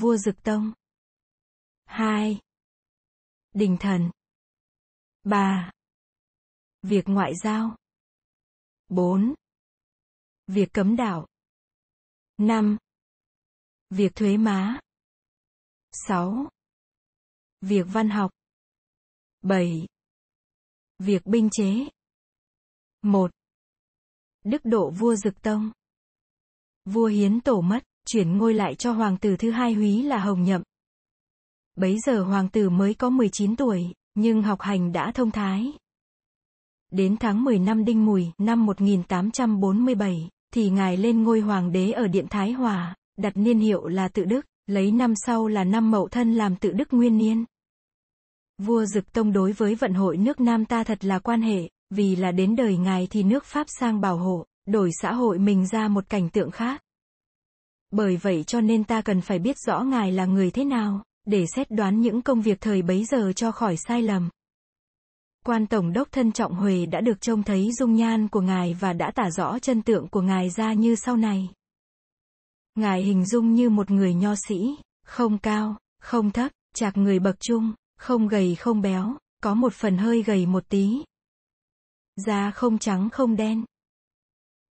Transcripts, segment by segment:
Vua Dực Tông. 2. Đình thần. 3. Việc ngoại giao. 4. Việc cấm đạo. 5. Việc thuế má. 6. Việc văn học. 7. Việc binh chế. 1. Đức độ vua Dực Tông. Vua Hiến Tổ mất, chuyển ngôi lại cho hoàng tử thứ hai Húy là Hồng Nhậm. Bấy giờ hoàng tử mới có 19 tuổi, nhưng học hành đã thông thái. Đến tháng 10 năm Đinh Mùi, năm 1847, thì ngài lên ngôi hoàng đế ở Điện Thái Hòa, đặt niên hiệu là Tự Đức, lấy năm sau là năm Mậu Thân làm Tự Đức Nguyên Niên. Vua Dực Tông đối với vận hội nước Nam ta thật là quan hệ, vì là đến đời ngài thì nước Pháp sang bảo hộ, đổi xã hội mình ra một cảnh tượng khác. Bởi vậy cho nên ta cần phải biết rõ ngài là người thế nào, để xét đoán những công việc thời bấy giờ cho khỏi sai lầm. Quan Tổng đốc thân trọng Huệ đã được trông thấy dung nhan của ngài và đã tả rõ chân tượng của ngài ra như sau này. Ngài hình dung như một người nho sĩ, không cao, không thấp, chạc người bậc trung, không gầy không béo, có một phần hơi gầy một tí. Da không trắng không đen.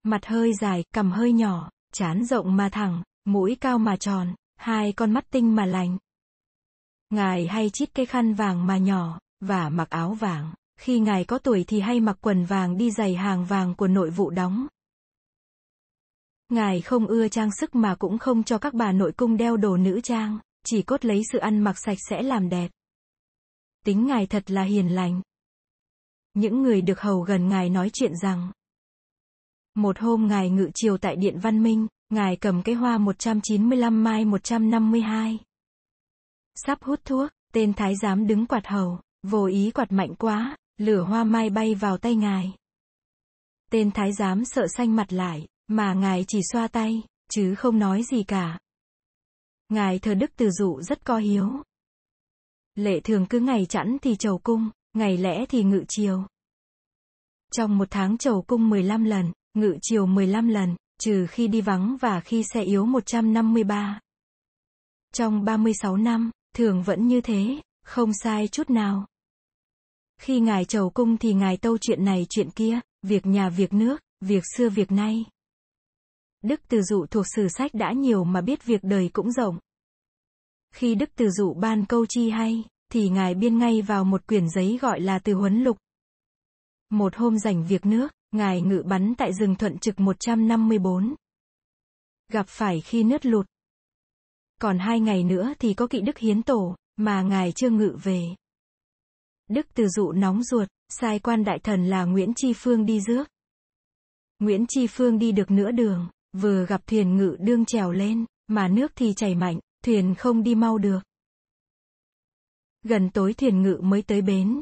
Mặt hơi dài, cằm hơi nhỏ, chán rộng mà thẳng, mũi cao mà tròn, hai con mắt tinh mà lành. Ngài hay chít cái khăn vàng mà nhỏ, và mặc áo vàng. Khi ngài có tuổi thì hay mặc quần vàng đi giày hàng vàng của nội vụ đóng. Ngài không ưa trang sức mà cũng không cho các bà nội cung đeo đồ nữ trang, chỉ cốt lấy sự ăn mặc sạch sẽ làm đẹp. Tính ngài thật là hiền lành. Những người được hầu gần ngài nói chuyện rằng, một hôm ngài ngự chiều tại Điện Văn Minh, ngài cầm cái hoa 195 mai 152. Sắp hút thuốc, tên thái giám đứng quạt hầu, vô ý quạt mạnh quá, lửa hoa mai bay vào tay ngài. Tên thái giám sợ xanh mặt lại, mà ngài chỉ xoa tay, chứ không nói gì cả. Ngài thờ đức từ dụ rất có hiếu. Lệ thường cứ ngày chẵn thì chầu cung, ngày lẽ thì ngự chiều. Trong một tháng chầu cung 15 lần, ngự chiều 15 lần, trừ khi đi vắng và khi xe yếu 153. Trong 36 năm, thường vẫn như thế, không sai chút nào. Khi ngài chầu cung thì ngài tâu chuyện này chuyện kia, việc nhà việc nước, việc xưa việc nay. Đức Từ Dụ thuộc sử sách đã nhiều mà biết việc đời cũng rộng. Khi Đức Từ Dụ ban câu chi hay, thì ngài biên ngay vào một quyển giấy gọi là Từ Huấn Lục. Một hôm rảnh việc nước, ngài ngự bắn tại rừng thuận trực 154. Gặp phải khi nứt lụt. Còn hai ngày nữa thì có kỵ Đức Hiến Tổ, mà ngài chưa ngự về. Đức Từ Dụ nóng ruột, sai quan đại thần là Nguyễn tri Phương đi rước. Nguyễn tri Phương đi được nửa đường, vừa gặp thuyền ngự đương trèo lên, mà nước thì chảy mạnh, thuyền không đi mau được. Gần tối thuyền ngự mới tới bến.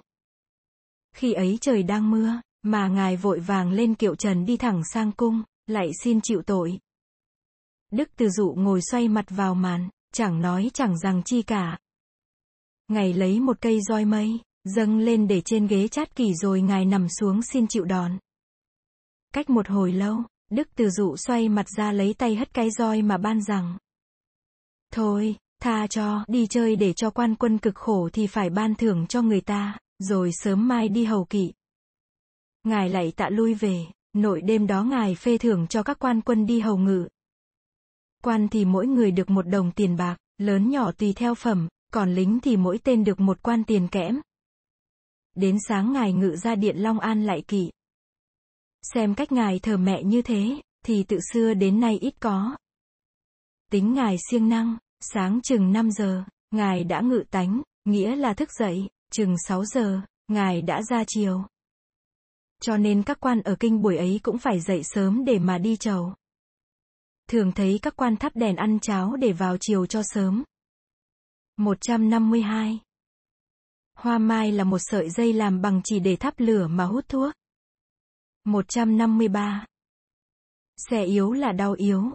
Khi ấy trời đang mưa, mà ngài vội vàng lên kiệu trần đi thẳng sang cung, lại xin chịu tội. Đức Từ Dụ ngồi xoay mặt vào màn, chẳng nói chẳng rằng chi cả. Ngài lấy một cây roi mây, dâng lên để trên ghế chát kỷ rồi ngài nằm xuống xin chịu đòn. Cách một hồi lâu, Đức Từ Dụ xoay mặt ra lấy tay hất cái roi mà ban rằng. Thôi, tha cho, đi chơi để cho quan quân cực khổ thì phải ban thưởng cho người ta, rồi sớm mai đi hầu kỵ. Ngài lại tạ lui về, nội đêm đó ngài phê thưởng cho các quan quân đi hầu ngự. Quan thì mỗi người được một đồng tiền bạc, lớn nhỏ tùy theo phẩm, còn lính thì mỗi tên được một quan tiền kẽm. Đến sáng ngài ngự ra điện Long An lại kỵ. Xem cách ngài thờ mẹ như thế, thì tự xưa đến nay ít có. Tính ngài siêng năng, sáng chừng 5 giờ, ngài đã ngự tánh, nghĩa là thức dậy, chừng 6 giờ, ngài đã ra chiều. Cho nên các quan ở kinh buổi ấy cũng phải dậy sớm để mà đi chầu. Thường thấy các quan thắp đèn ăn cháo để vào chiều cho sớm. 152. Hoa mai là một sợi dây làm bằng chỉ để thắp lửa mà hút thuốc. 153. Xe yếu là đau yếu.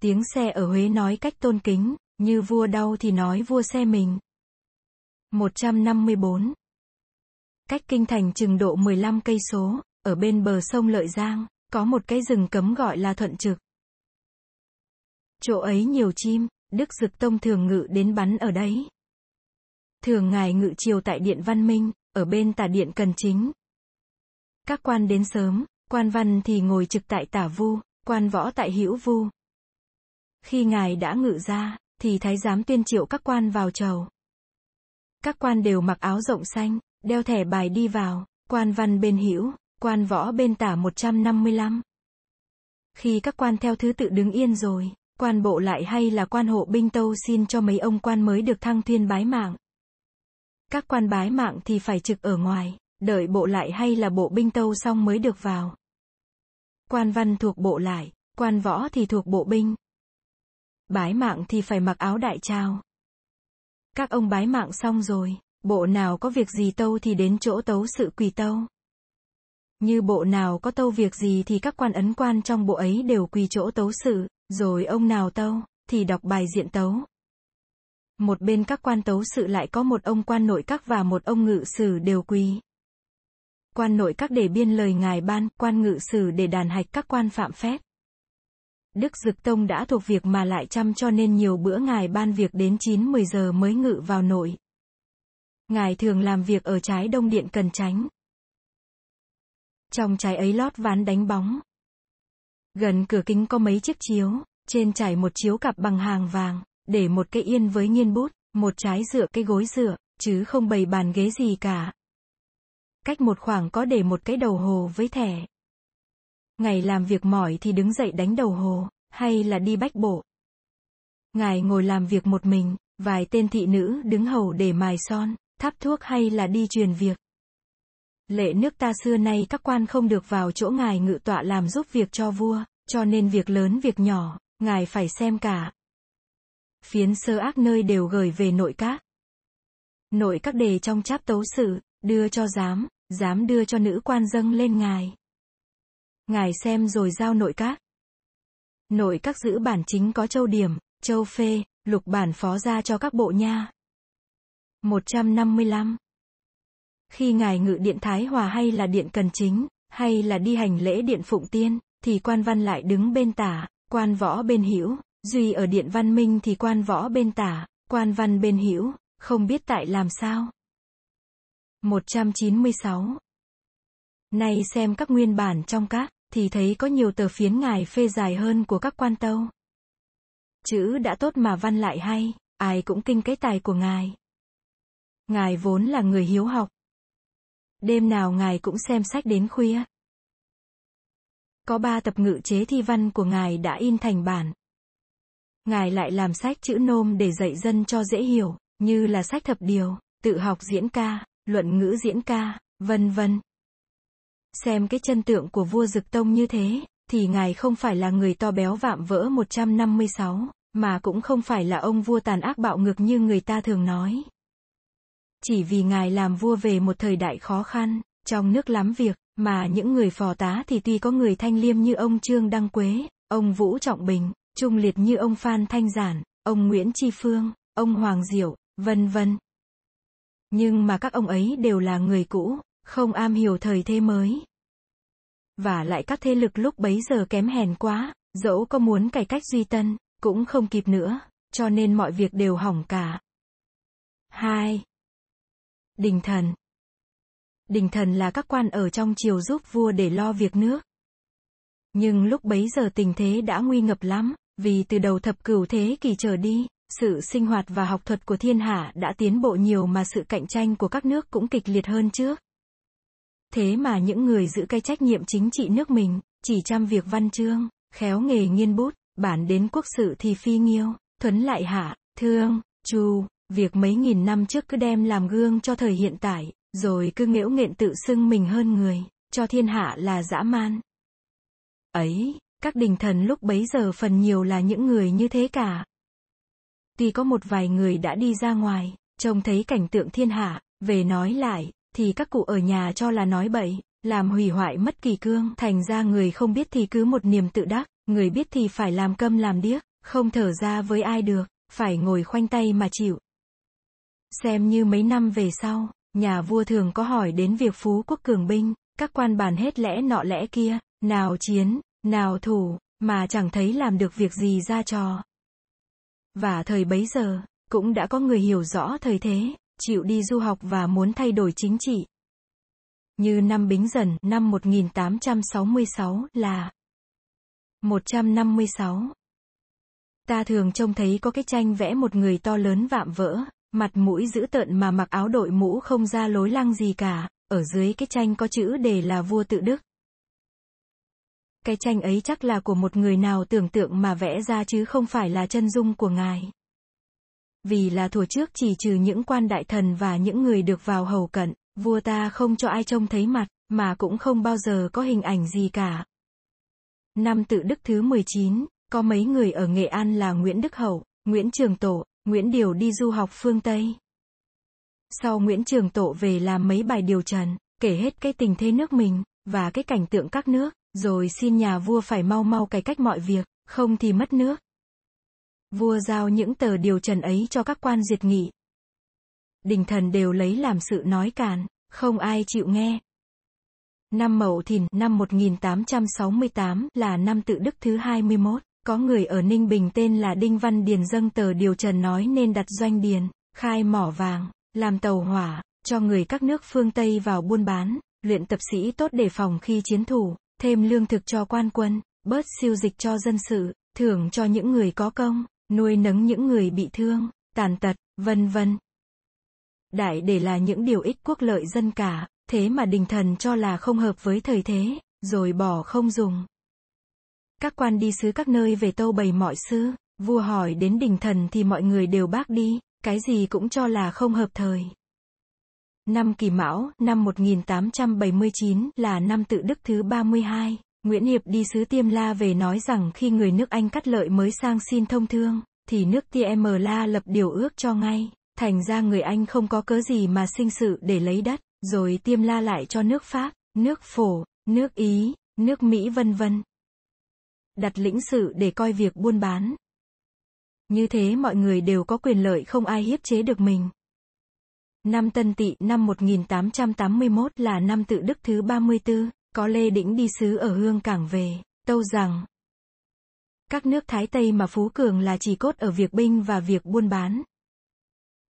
Tiếng xe ở Huế nói cách tôn kính, như vua đau thì nói vua xe mình. 154. Cách kinh thành chừng độ 15 cây số, ở bên bờ sông Lợi Giang, có một cái rừng cấm gọi là Thuận Trực. Chỗ ấy nhiều chim, Đức Dực Tông thường ngự đến bắn ở đấy. Thường ngài ngự chiều tại Điện Văn Minh, ở bên tả Điện Cần Chính. Các quan đến sớm, quan văn thì ngồi trực tại tả vu, quan võ tại hữu vu. Khi ngài đã ngự ra, thì thái giám tuyên triệu các quan vào chầu. Các quan đều mặc áo rộng xanh, đeo thẻ bài đi vào, quan văn bên hữu, quan võ bên tả 155. Khi các quan theo thứ tự đứng yên rồi, quan bộ lại hay là quan hộ binh tâu xin cho mấy ông quan mới được thăng thiên bái mạng. Các quan bái mạng thì phải trực ở ngoài, đợi bộ lại hay là bộ binh tâu xong mới được vào. Quan văn thuộc bộ lại, quan võ thì thuộc bộ binh. Bái mạng thì phải mặc áo đại trao. Các ông bái mạng xong rồi, bộ nào có việc gì tâu thì đến chỗ tấu sự quỳ tâu. Như bộ nào có tâu việc gì thì các quan ấn quan trong bộ ấy đều quỳ chỗ tấu sự, rồi ông nào tâu, thì đọc bài diện tấu. Một bên các quan tấu sự lại có một ông quan nội các và một ông ngự sử đều quỳ. Quan nội các để biên lời ngài ban, quan ngự sử để đàn hạch các quan phạm phép. Đức Dực Tông đã thuộc việc mà lại chăm cho nên nhiều bữa ngài ban việc đến 9-10 giờ mới ngự vào nội. Ngài thường làm việc ở trái đông điện cần tránh. Trong trái ấy lót ván đánh bóng. Gần cửa kính có mấy chiếc chiếu, trên trải một chiếu cặp bằng hàng vàng, để một cây yên với nghiên bút, một trái dựa cây gối dựa, chứ không bày bàn ghế gì cả. Cách một khoảng có để một cái đầu hồ với thẻ. Ngày làm việc mỏi thì đứng dậy đánh đầu hồ, hay là đi bách bộ. Ngài ngồi làm việc một mình, vài tên thị nữ đứng hầu để mài son, thắp thuốc hay là đi truyền việc. Lệ nước ta xưa nay các quan không được vào chỗ ngài ngự tọa làm giúp việc cho vua, cho nên việc lớn việc nhỏ, ngài phải xem cả. Phiến sơ ác nơi đều gửi về nội các. Nội các đề trong cháp tấu sự, đưa cho giám, giám đưa cho nữ quan dâng lên ngài. Ngài xem rồi giao nội các. Nội các giữ bản chính có châu điểm, châu phê, lục bản phó ra cho các bộ nha. 155. Khi ngài ngự điện Thái Hòa hay là điện Cần Chính, hay là đi hành lễ điện Phụng Tiên, thì quan văn lại đứng bên tả, quan võ bên hữu, duy ở điện Văn Minh thì quan võ bên tả, quan văn bên hữu, không biết tại làm sao. 196. Nay xem các nguyên bản trong các, thì thấy có nhiều tờ phiến ngài phê dài hơn của các quan tâu. Chữ đã tốt mà văn lại hay, ai cũng kinh cái tài của ngài. Ngài vốn là người hiếu học. Đêm nào ngài cũng xem sách đến khuya. Có ba tập ngự chế thi văn của ngài đã in thành bản. Ngài lại làm sách chữ nôm để dạy dân cho dễ hiểu, như là sách thập điều, tự học diễn ca, luận ngữ diễn ca, vân vân. Xem cái chân tượng của vua Dực Tông như thế, thì ngài không phải là người to béo vạm vỡ 156, mà cũng không phải là ông vua tàn ác bạo ngược như người ta thường nói. Chỉ vì ngài làm vua về một thời đại khó khăn, trong nước lắm việc, mà những người phò tá thì tuy có người thanh liêm như ông Trương Đăng Quế, ông Vũ Trọng Bình, trung liệt như ông Phan Thanh Giản, ông Nguyễn Tri Phương, ông Hoàng Diệu, vân vân. Nhưng mà các ông ấy đều là người cũ, không am hiểu thời thế mới. Và lại các thế lực lúc bấy giờ kém hèn quá, dẫu có muốn cải cách duy tân, cũng không kịp nữa, cho nên mọi việc đều hỏng cả. 2. Đình thần Đình thần là các quan ở trong triều giúp vua để lo việc nước. Nhưng lúc bấy giờ tình thế đã nguy ngập lắm, vì từ đầu thập cửu thế kỷ trở đi, sự sinh hoạt và học thuật của thiên hạ đã tiến bộ nhiều mà sự cạnh tranh của các nước cũng kịch liệt hơn trước. Thế mà những người giữ cái trách nhiệm chính trị nước mình, chỉ chăm việc văn chương, khéo nghề nghiên bút, bản đến quốc sự thì phi nghiêu, thuấn lại hạ, thương, chu, việc mấy nghìn năm trước cứ đem làm gương cho thời hiện tại, rồi cứ nghễu nghện tự xưng mình hơn người, cho thiên hạ là dã man. Ấy, các đình thần lúc bấy giờ phần nhiều là những người như thế cả. Tuy có một vài người đã đi ra ngoài, trông thấy cảnh tượng thiên hạ, về nói lại, thì các cụ ở nhà cho là nói bậy, làm hủy hoại mất kỳ cương, thành ra người không biết thì cứ một niềm tự đắc, người biết thì phải làm câm làm điếc, không thở ra với ai được, phải ngồi khoanh tay mà chịu. Xem như mấy năm về sau, nhà vua thường có hỏi đến việc phú quốc cường binh, các quan bàn hết lẽ nọ lẽ kia, nào chiến, nào thủ, mà chẳng thấy làm được việc gì ra trò. và thời bấy giờ, cũng đã có người hiểu rõ thời thế, chịu đi du học và muốn thay đổi chính trị. Như năm Bính Dần, năm 1866 là 156. Ta thường trông thấy có cái tranh vẽ một người to lớn vạm vỡ, mặt mũi dữ tợn mà mặc áo đội mũ không ra lối lăng gì cả, ở dưới cái tranh có chữ đề là vua tự đức. Cái tranh ấy chắc là của một người nào tưởng tượng mà vẽ ra chứ không phải là chân dung của ngài. Vì là thủa trước chỉ trừ những quan đại thần và những người được vào hầu cận, vua ta không cho ai trông thấy mặt, mà cũng không bao giờ có hình ảnh gì cả. Năm tự đức thứ 19, có mấy người ở Nghệ An là Nguyễn Đức Hậu, Nguyễn Trường Tổ, Nguyễn Điều đi du học phương Tây. Sau Nguyễn Trường Tộ về làm mấy bài điều trần, kể hết cái tình thế nước mình, và cái cảnh tượng các nước, rồi xin nhà vua phải mau mau cải cách mọi việc, không thì mất nước. Vua giao những tờ điều trần ấy cho các quan duyệt nghị. Đình thần đều lấy làm sự nói càn, không ai chịu nghe. Năm Mậu Thìn, năm 1868 là năm tự đức thứ 21, có người ở Ninh Bình tên là Đinh Văn Điền dâng tờ điều trần nói nên đặt doanh điền, khai mỏ vàng, làm tàu hỏa, cho người các nước phương Tây vào buôn bán, luyện tập sĩ tốt để phòng khi chiến thủ, thêm lương thực cho quan quân, bớt siêu dịch cho dân sự, thưởng cho những người có công, nuôi nấng những người bị thương, tàn tật, vân vân. Đại để là những điều ích quốc lợi dân cả, thế mà đình thần cho là không hợp với thời thế, rồi bỏ không dùng. Các quan đi sứ các nơi về tâu bày mọi sứ vua hỏi đến đình thần thì mọi người đều bác đi, cái gì cũng cho là không hợp thời. Năm Kỷ Mão, năm 1879 là năm tự đức thứ 32, Nguyễn Hiệp đi sứ Tiêm La về nói rằng khi người nước Anh cắt lợi mới sang xin thông thương, thì nước Tiêm La lập điều ước cho ngay, thành ra người Anh không có cớ gì mà sinh sự để lấy đất, rồi Tiêm La lại cho nước Pháp, nước Phổ, nước Ý, nước Mỹ vân vân. Đặt lĩnh sự để coi việc buôn bán. Như thế mọi người đều có quyền lợi không ai hiếp chế được mình. Năm Tân Tỵ năm 1881 là năm tự đức thứ 34, có Lê Đĩnh đi sứ ở Hương Cảng về, tâu rằng các nước Thái Tây mà Phú Cường là chỉ cốt ở việc binh và việc buôn bán.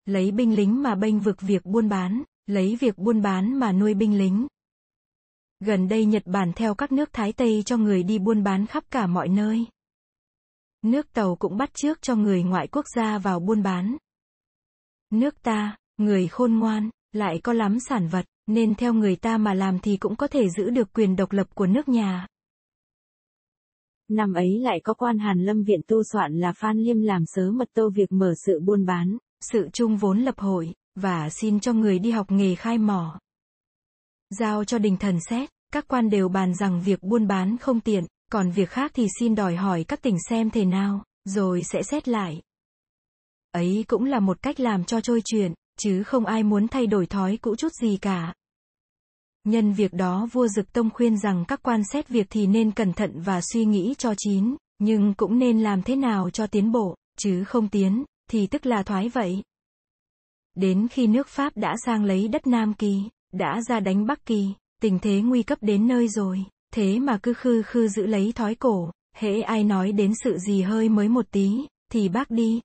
Lấy binh lính mà bênh vực việc buôn bán, lấy việc buôn bán mà nuôi binh lính. Gần đây Nhật Bản theo các nước Thái Tây cho người đi buôn bán khắp cả mọi nơi. Nước Tàu cũng bắt trước cho người ngoại quốc gia vào buôn bán. Nước ta, người khôn ngoan, lại có lắm sản vật, nên theo người ta mà làm thì cũng có thể giữ được quyền độc lập của nước nhà. Năm ấy lại có quan Hàn Lâm Viện tu soạn là Phan Liêm làm sớ mật tô việc mở sự buôn bán, sự chung vốn lập hội, và xin cho người đi học nghề khai mỏ. Giao cho đình thần xét, các quan đều bàn rằng việc buôn bán không tiện, còn việc khác thì xin đòi hỏi các tỉnh xem thế nào, rồi sẽ xét lại. Ấy cũng là một cách làm cho trôi chuyện, chứ không ai muốn thay đổi thói cũ chút gì cả. Nhân việc đó vua Dực Tông khuyên rằng các quan xét việc thì nên cẩn thận và suy nghĩ cho chín, nhưng cũng nên làm thế nào cho tiến bộ, chứ không tiến, thì tức là thoái vậy. Đến khi nước Pháp đã sang lấy đất Nam Kỳ, đã ra đánh Bắc Kỳ, tình thế nguy cấp đến nơi rồi, thế mà cứ khư khư giữ lấy thói cổ, hễ ai nói đến sự gì hơi mới một tí, thì bác đi.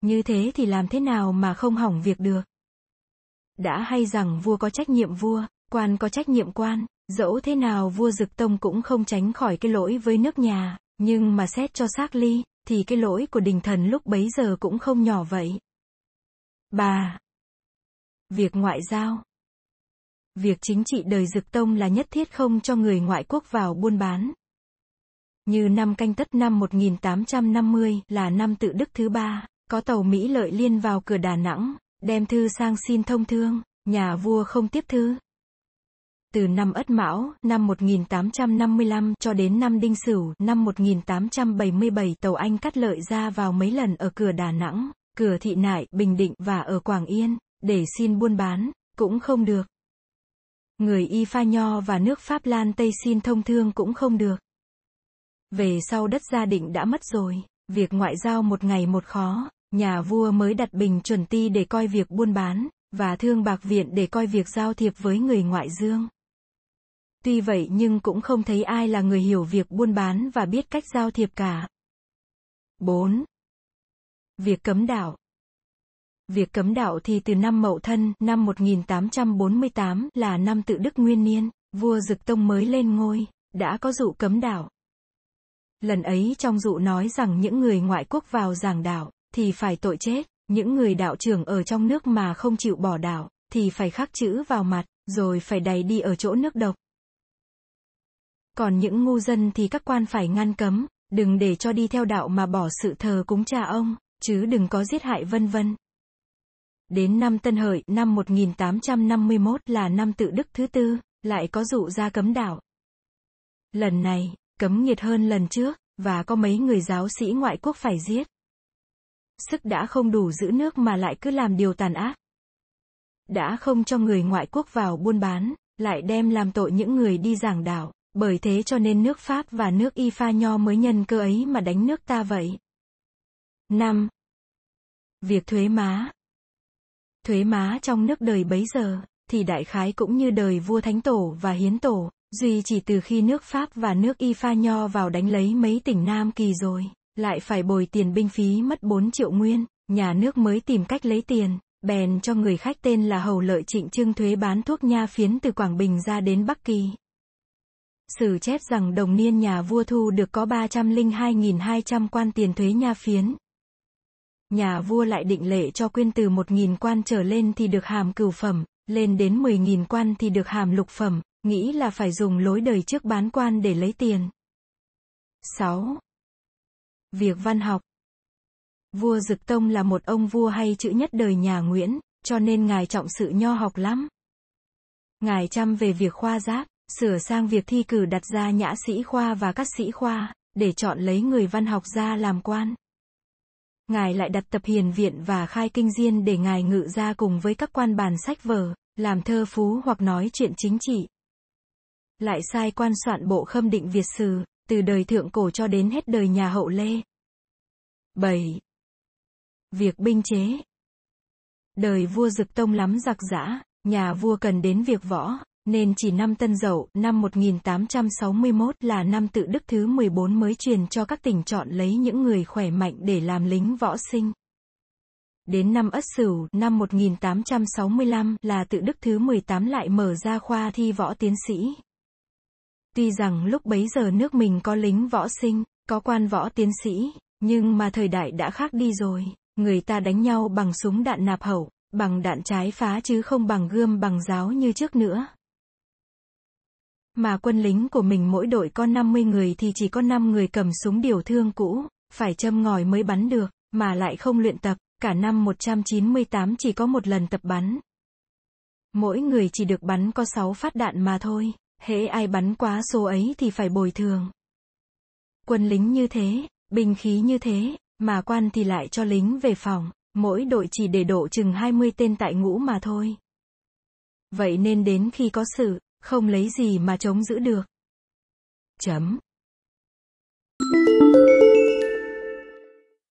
Như thế thì làm thế nào mà không hỏng việc được? Đã hay rằng vua có trách nhiệm vua, quan có trách nhiệm quan, dẫu thế nào vua Dực Tông cũng không tránh khỏi cái lỗi với nước nhà, nhưng mà xét cho xác ly, thì cái lỗi của đình thần lúc bấy giờ cũng không nhỏ vậy. Bà Việc ngoại giao Việc chính trị đời Dực Tông là nhất thiết không cho người ngoại quốc vào buôn bán. Như năm canh tất năm 1850 là năm tự đức thứ ba, có tàu Mỹ lợi liên vào cửa Đà Nẵng, đem thư sang xin thông thương, nhà vua không tiếp thư. Từ năm Ất Mão, năm 1855 cho đến năm Đinh Sửu, năm 1877 tàu Anh cắt lợi ra vào mấy lần ở cửa Đà Nẵng, cửa Thị Nại, Bình Định và ở Quảng Yên, để xin buôn bán, cũng không được. Người Y Pha Nho và nước Pháp Lan Tây xin thông thương cũng không được. Về sau đất gia định đã mất rồi, việc ngoại giao một ngày một khó, nhà vua mới đặt bình chuẩn ti để coi việc buôn bán, và thương bạc viện để coi việc giao thiệp với người ngoại dương. Tuy vậy nhưng cũng không thấy ai là người hiểu việc buôn bán và biết cách giao thiệp cả. 4. Việc cấm đạo Việc cấm đạo thì từ năm Mậu Thân, năm 1848 là năm tự Đức Nguyên Niên, vua Dực Tông mới lên ngôi, đã có dụ cấm đạo. Lần ấy trong dụ nói rằng những người ngoại quốc vào giảng đạo, thì phải tội chết, những người đạo trưởng ở trong nước mà không chịu bỏ đạo, thì phải khắc chữ vào mặt, rồi phải đầy đi ở chỗ nước độc. Còn những ngu dân thì các quan phải ngăn cấm, đừng để cho đi theo đạo mà bỏ sự thờ cúng cha ông, chứ đừng có giết hại vân vân. Đến năm Tân Hợi, năm 1851 là năm tự đức thứ tư, lại có dụ ra cấm đạo. Lần này, cấm nghiệt hơn lần trước, và có mấy người giáo sĩ ngoại quốc phải giết. Sức đã không đủ giữ nước mà lại cứ làm điều tàn ác. Đã không cho người ngoại quốc vào buôn bán, lại đem làm tội những người đi giảng đạo, bởi thế cho nên nước Pháp và nước Y Pha Nho mới nhân cơ ấy mà đánh nước ta vậy. 5. Việc thuế má Thuế má trong nước đời bấy giờ, thì đại khái cũng như đời vua Thánh Tổ và Hiến Tổ, duy chỉ từ khi nước Pháp và nước Y Pha Nho vào đánh lấy mấy tỉnh Nam Kỳ rồi, lại phải bồi tiền binh phí mất 4 triệu nguyên, nhà nước mới tìm cách lấy tiền, bèn cho người khách tên là Hầu Lợi Trịnh Trưng thuế bán thuốc nha phiến từ Quảng Bình ra đến Bắc Kỳ. Sử chép rằng đồng niên nhà vua thu được có 302.200 quan tiền thuế nha phiến. Nhà vua lại định lệ cho quyên từ 1.000 quan trở lên thì được hàm cửu phẩm, lên đến 10.000 quan thì được hàm lục phẩm, nghĩ là phải dùng lối đời trước bán quan để lấy tiền. 6. Việc văn học Vua Dực Tông là một ông vua hay chữ nhất đời nhà Nguyễn, cho nên ngài trọng sự nho học lắm. Ngài chăm về việc khoa giác, sửa sang việc thi cử đặt ra nhã sĩ khoa và các sĩ khoa, để chọn lấy người văn học ra làm quan. Ngài lại đặt tập hiền viện và khai kinh diên để ngài ngự ra cùng với các quan bàn sách vở, làm thơ phú hoặc nói chuyện chính trị. Lại sai quan soạn bộ khâm định Việt sử, từ đời thượng cổ cho đến hết đời nhà hậu Lê. 7. Việc binh chế Đời vua Dực Tông lắm giặc giã, nhà vua cần đến việc võ, nên chỉ năm Tân Dậu, năm 1861 là năm tự đức thứ 14 mới truyền cho các tỉnh chọn lấy những người khỏe mạnh để làm lính võ sinh. Đến năm Ất Sửu, năm 1865 là tự đức thứ 18 lại mở ra khoa thi võ tiến sĩ. Tuy rằng lúc bấy giờ nước mình có lính võ sinh, có quan võ tiến sĩ, nhưng mà thời đại đã khác đi rồi, người ta đánh nhau bằng súng đạn nạp hậu, bằng đạn trái phá chứ không bằng gươm bằng giáo như trước nữa. Mà quân lính của mình mỗi đội có 50 người thì chỉ có 5 người cầm súng điều thương cũ, phải châm ngòi mới bắn được, mà lại không luyện tập, cả năm 198 chỉ có một lần tập bắn. Mỗi người chỉ được bắn có 6 phát đạn mà thôi, hễ ai bắn quá số ấy thì phải bồi thường. Quân lính như thế, binh khí như thế, mà quan thì lại cho lính về phòng, mỗi đội chỉ để độ chừng 20 tên tại ngũ mà thôi. Vậy nên đến khi có sự, không lấy gì mà chống giữ được. Chấm.